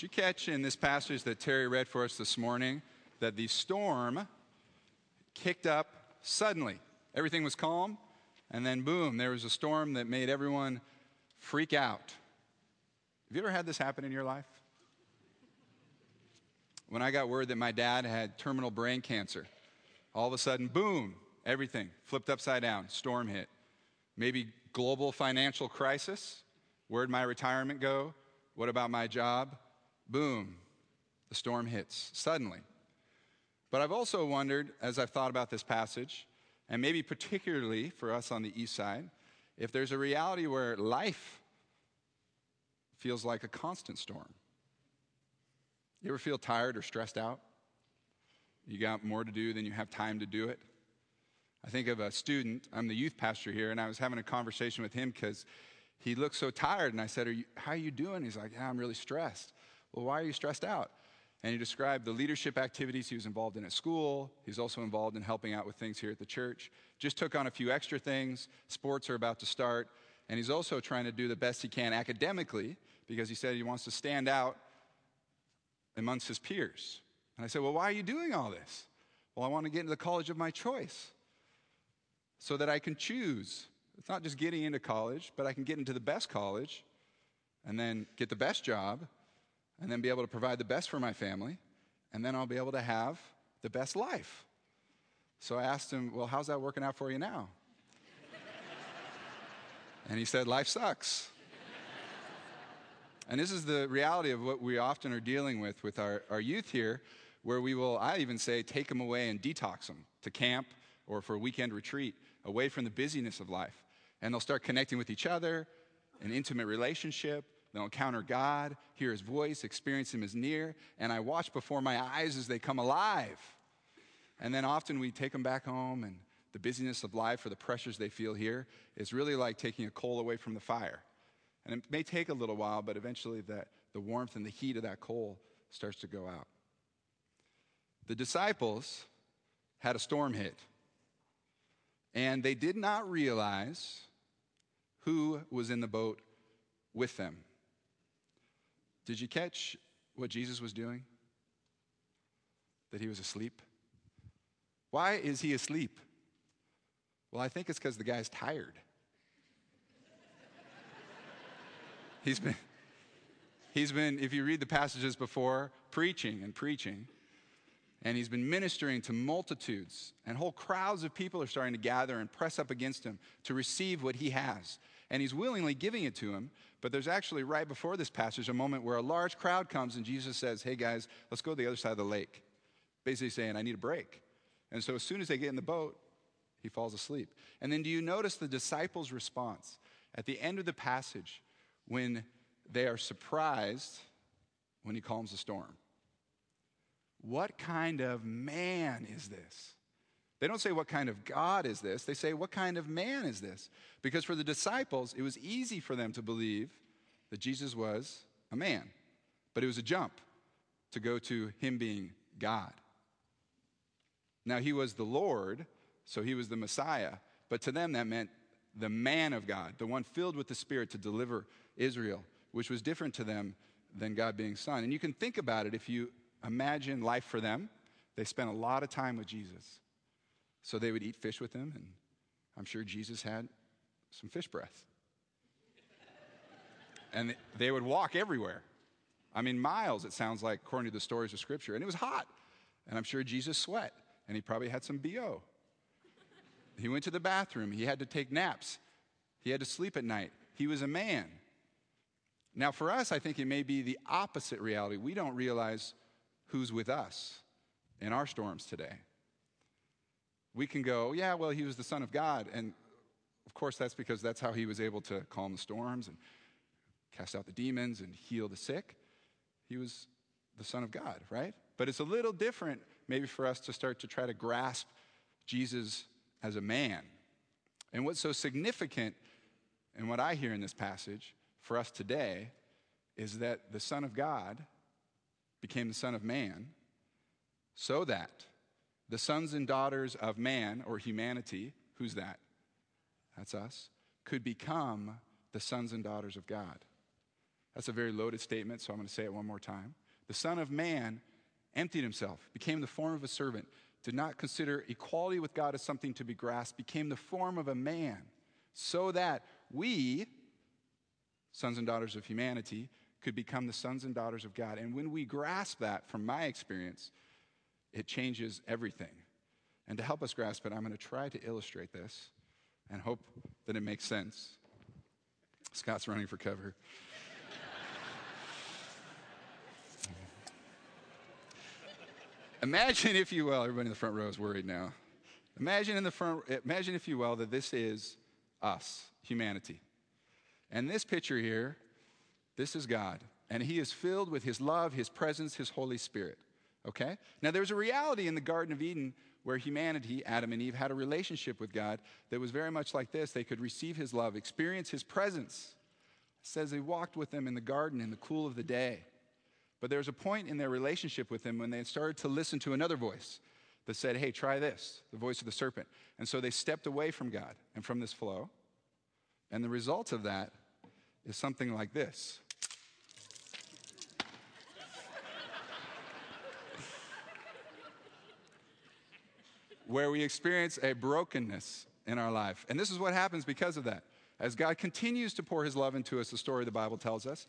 Did you catch in this passage that Terry read for us this morning that the storm kicked up suddenly? Everything was calm, and then boom, there was a storm that made everyone freak out. Have you ever had this happen in your life? When I got word that my dad had terminal brain cancer, all of a sudden, boom, everything flipped upside down, storm hit. Maybe global financial crisis. Where'd my retirement go? What about my job? Boom, the storm hits suddenly. But I've also wondered, as I've thought about this passage, and maybe particularly for us on the east side, if there's a reality where life feels like a constant storm. You ever feel tired or stressed out? You got more to do than you have time to do it? I think of a student, I'm the youth pastor here, and I was having a conversation with him because he looked so tired. And I said, are you, How are you doing? He's like, Yeah, I'm really stressed. Well, why are you stressed out? And he described the leadership activities he was involved in at school. He's also involved in helping out with things here at the church. Just took on a few extra things. Sports are about to start. And he's also trying to do the best he can academically because he said he wants to stand out amongst his peers. And I said, Well, why are you doing all this? Well, I want to get into the college of my choice so that I can choose. It's not just getting into college, but I can get into the best college and then get the best job and then be able to provide the best for my family, and then I'll be able to have the best life. So I asked him, Well, how's that working out for you now? and he said, Life sucks. and this is the reality of what we often are dealing with with our, our youth here, where we will, I even say, take them away and detox them to camp or for a weekend retreat away from the busyness of life. And they'll start connecting with each other, an intimate relationship, They'll encounter God, hear his voice, experience him as near, and I watch before my eyes as they come alive. And then often we take them back home, and the busyness of life or the pressures they feel here is really like taking a coal away from the fire. And it may take a little while, but eventually that, the warmth and the heat of that coal starts to go out. The disciples had a storm hit, and they did not realize who was in the boat with them. Did you catch what Jesus was doing? That he was asleep? Why is he asleep? Well, I think it's because the guy's tired. he's been, he's been, if you read the passages before, preaching and preaching. And he's been ministering to multitudes, and whole crowds of people are starting to gather and press up against him to receive what he has and he's willingly giving it to him. But there's actually, right before this passage, a moment where a large crowd comes and Jesus says, Hey guys, let's go to the other side of the lake. Basically saying, I need a break. And so as soon as they get in the boat, he falls asleep. And then do you notice the disciples' response at the end of the passage when they are surprised when he calms the storm? What kind of man is this? They don't say, What kind of God is this? They say, What kind of man is this? Because for the disciples, it was easy for them to believe that Jesus was a man, but it was a jump to go to him being God. Now, he was the Lord, so he was the Messiah, but to them that meant the man of God, the one filled with the Spirit to deliver Israel, which was different to them than God being Son. And you can think about it if you imagine life for them. They spent a lot of time with Jesus. So they would eat fish with him, and I'm sure Jesus had some fish breath. and they would walk everywhere. I mean, miles, it sounds like, according to the stories of Scripture. And it was hot. And I'm sure Jesus sweat, and he probably had some BO. He went to the bathroom. He had to take naps. He had to sleep at night. He was a man. Now, for us, I think it may be the opposite reality. We don't realize who's with us in our storms today we can go, oh, yeah, well, he was the Son of God. And of course, that's because that's how he was able to calm the storms and cast out the demons and heal the sick. He was the Son of God, right? But it's a little different, maybe, for us to start to try to grasp Jesus as a man. And what's so significant, and what I hear in this passage for us today, is that the Son of God became the Son of Man so that the sons and daughters of man or humanity, who's that? That's us, could become the sons and daughters of God. That's a very loaded statement, so I'm going to say it one more time. The Son of Man emptied himself, became the form of a servant, did not consider equality with God as something to be grasped, became the form of a man, so that we, sons and daughters of humanity, could become the sons and daughters of God. And when we grasp that, from my experience, it changes everything. And to help us grasp it, I'm going to try to illustrate this and hope that it makes sense. Scott's running for cover. Imagine, if you will, everybody in the front row is worried now. Imagine in the front, imagine, if you will, that this is us, humanity. And this picture here, this is God. And He is filled with His love, His presence, His Holy Spirit. Okay? Now, there's a reality in the Garden of Eden where humanity, Adam and Eve, had a relationship with God that was very much like this. They could receive His love, experience His presence. It says He walked with them in the garden in the cool of the day. But there was a point in their relationship with Him when they started to listen to another voice that said, Hey, try this, the voice of the serpent. And so they stepped away from God and from this flow. And the result of that is something like this. Where we experience a brokenness in our life. And this is what happens because of that. As God continues to pour his love into us, the story the Bible tells us,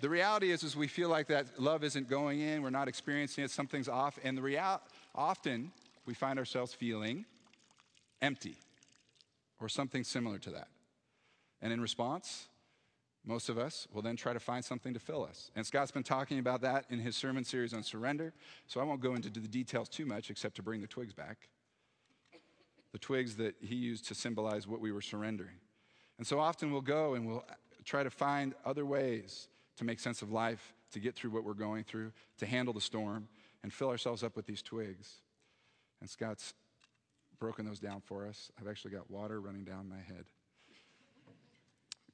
the reality is, is we feel like that love isn't going in, we're not experiencing it, something's off, and the real, often we find ourselves feeling empty or something similar to that. And in response, most of us will then try to find something to fill us. And Scott's been talking about that in his sermon series on surrender, so I won't go into the details too much except to bring the twigs back. The twigs that he used to symbolize what we were surrendering. And so often we'll go and we'll try to find other ways to make sense of life, to get through what we're going through, to handle the storm, and fill ourselves up with these twigs. And Scott's broken those down for us. I've actually got water running down my head.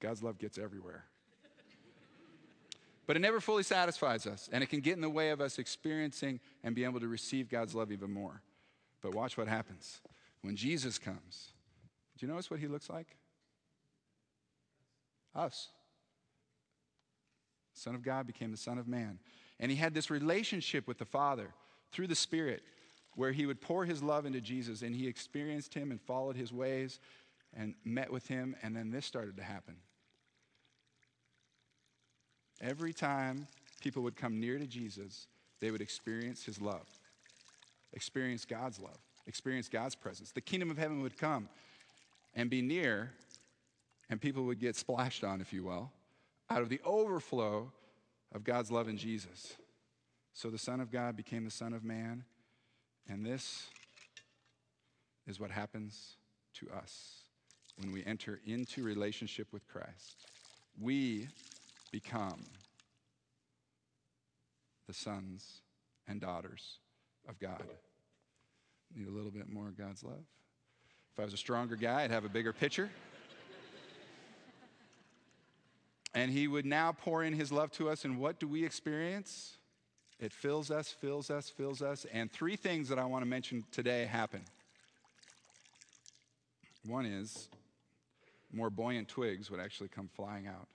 God's love gets everywhere. But it never fully satisfies us, and it can get in the way of us experiencing and being able to receive God's love even more. But watch what happens. When Jesus comes, do you notice what he looks like? Us. Son of God became the Son of Man. And he had this relationship with the Father through the Spirit where he would pour his love into Jesus and he experienced him and followed his ways and met with him. And then this started to happen. Every time people would come near to Jesus, they would experience his love, experience God's love, experience God's presence. The kingdom of heaven would come and be near, and people would get splashed on, if you will out of the overflow of God's love in Jesus. So the Son of God became the Son of Man, and this is what happens to us when we enter into relationship with Christ. We become the sons and daughters of God. Need a little bit more of God's love. If I was a stronger guy, I'd have a bigger pitcher. And he would now pour in his love to us. And what do we experience? It fills us, fills us, fills us. And three things that I want to mention today happen. One is more buoyant twigs would actually come flying out.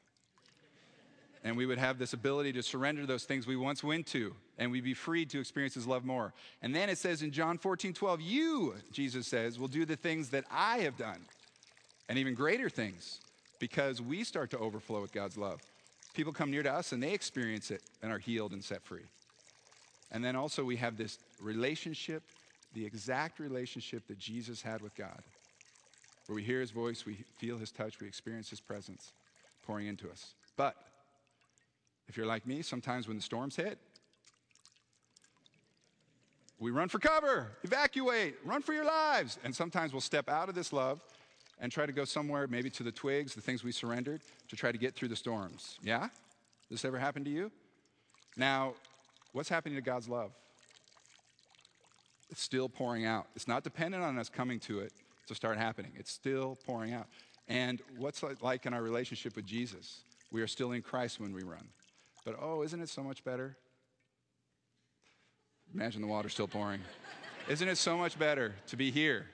And we would have this ability to surrender those things we once went to, and we'd be freed to experience his love more. And then it says in John 14, 12, you, Jesus says, will do the things that I have done, and even greater things because we start to overflow with God's love. People come near to us and they experience it and are healed and set free. And then also we have this relationship, the exact relationship that Jesus had with God, where we hear his voice, we feel his touch, we experience his presence pouring into us. But if you're like me, sometimes when the storms hit, we run for cover, evacuate, run for your lives. And sometimes we'll step out of this love and try to go somewhere, maybe to the twigs, the things we surrendered, to try to get through the storms. Yeah? This ever happened to you? Now, what's happening to God's love? It's still pouring out. It's not dependent on us coming to it to start happening. It's still pouring out. And what's it like in our relationship with Jesus? We are still in Christ when we run. But oh, isn't it so much better? Imagine the water still pouring. isn't it so much better to be here,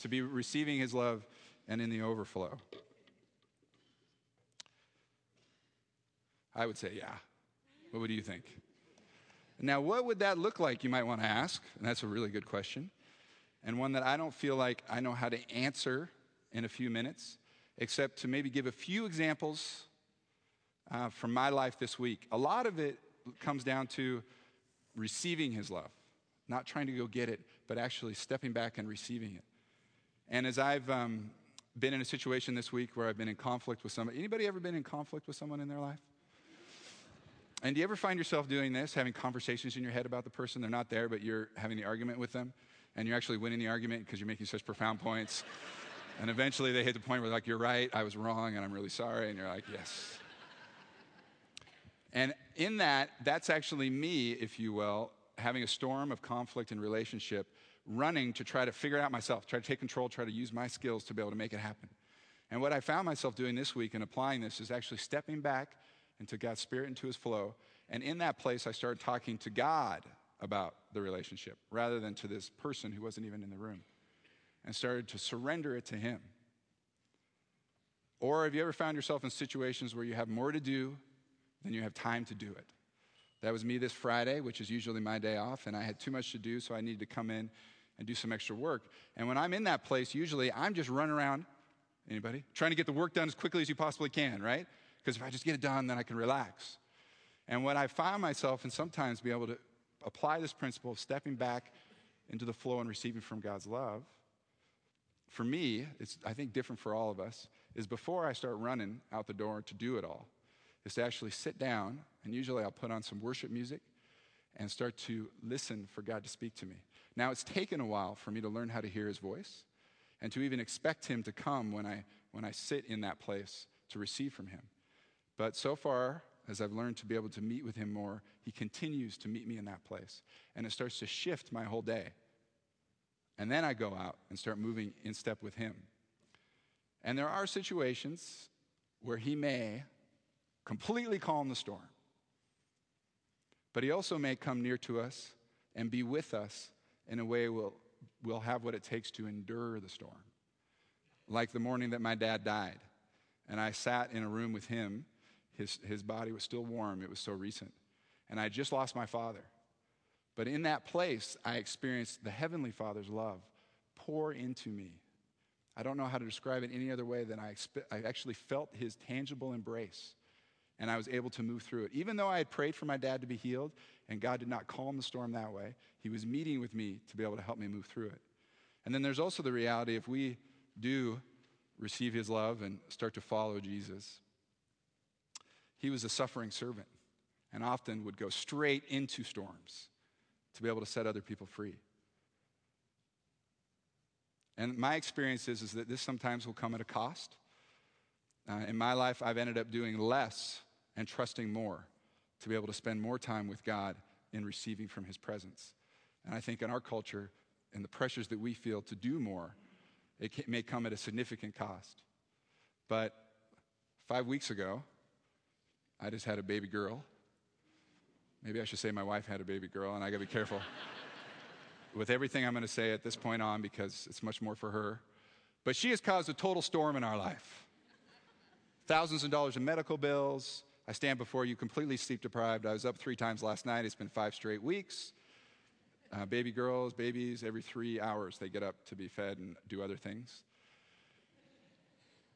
to be receiving his love and in the overflow. I would say, yeah. What would you think? Now, what would that look like, you might want to ask? And that's a really good question. And one that I don't feel like I know how to answer in a few minutes, except to maybe give a few examples uh, from my life this week. A lot of it comes down to receiving his love, not trying to go get it, but actually stepping back and receiving it. And as I've um, been in a situation this week where I've been in conflict with somebody, anybody ever been in conflict with someone in their life? And do you ever find yourself doing this, having conversations in your head about the person? They're not there, but you're having the argument with them, and you're actually winning the argument because you're making such profound points. and eventually they hit the point where, like, you're right, I was wrong, and I'm really sorry. And you're like, yes. And in that, that's actually me, if you will, having a storm of conflict and relationship, running to try to figure it out myself, try to take control, try to use my skills to be able to make it happen. And what I found myself doing this week and applying this is actually stepping back into God's Spirit, into His flow. And in that place, I started talking to God about the relationship rather than to this person who wasn't even in the room and started to surrender it to Him. Or have you ever found yourself in situations where you have more to do than you have time to do it? That was me this Friday, which is usually my day off, and I had too much to do, so I needed to come in and do some extra work. And when I'm in that place, usually I'm just running around, anybody? Trying to get the work done as quickly as you possibly can, right? because if I just get it done, then I can relax. And what I found myself and sometimes be able to apply this principle of stepping back into the flow and receiving from God's love, for me, it's I think different for all of us, is before I start running out the door to do it all, is to actually sit down, and usually I'll put on some worship music and start to listen for God to speak to me. Now, it's taken a while for me to learn how to hear his voice and to even expect him to come when I, when I sit in that place to receive from him. But so far, as I've learned to be able to meet with him more, he continues to meet me in that place. And it starts to shift my whole day. And then I go out and start moving in step with him. And there are situations where he may completely calm the storm. But he also may come near to us and be with us in a way we'll, we'll have what it takes to endure the storm. Like the morning that my dad died. And I sat in a room with him his, his body was still warm, it was so recent. And I just lost my father. But in that place, I experienced the Heavenly Father's love pour into me. I don't know how to describe it any other way than I, expe- I actually felt his tangible embrace and I was able to move through it. Even though I had prayed for my dad to be healed and God did not calm the storm that way, he was meeting with me to be able to help me move through it. And then there's also the reality if we do receive his love and start to follow Jesus, he was a suffering servant and often would go straight into storms to be able to set other people free. And my experience is, is that this sometimes will come at a cost. Uh, in my life, I've ended up doing less and trusting more to be able to spend more time with God in receiving from His presence. And I think in our culture and the pressures that we feel to do more, it may come at a significant cost. But five weeks ago, I just had a baby girl. Maybe I should say my wife had a baby girl, and I gotta be careful with everything I'm gonna say at this point on because it's much more for her. But she has caused a total storm in our life. Thousands of dollars in medical bills. I stand before you completely sleep deprived. I was up three times last night. It's been five straight weeks. Uh, baby girls, babies, every three hours they get up to be fed and do other things.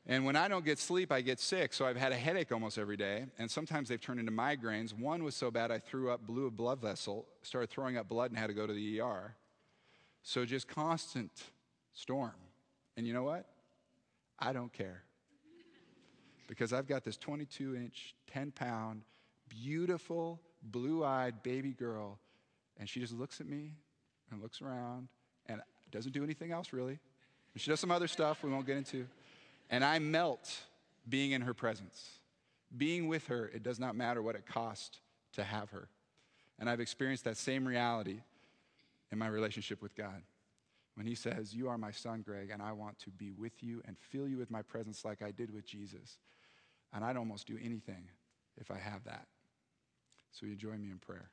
And when I don't get sleep, I get sick. So I've had a headache almost every day. And sometimes they've turned into migraines. One was so bad I threw up, blew a blood vessel, started throwing up blood, and had to go to the ER. So just constant storm. And you know what? I don't care. Because I've got this 22 inch, 10 pound, beautiful, blue eyed baby girl. And she just looks at me and looks around and doesn't do anything else really. And she does some other stuff we won't get into. And I melt being in her presence. Being with her, it does not matter what it cost to have her. And I've experienced that same reality in my relationship with God. When He says, You are my son, Greg, and I want to be with you and fill you with my presence like I did with Jesus. And I'd almost do anything if I have that. So you join me in prayer.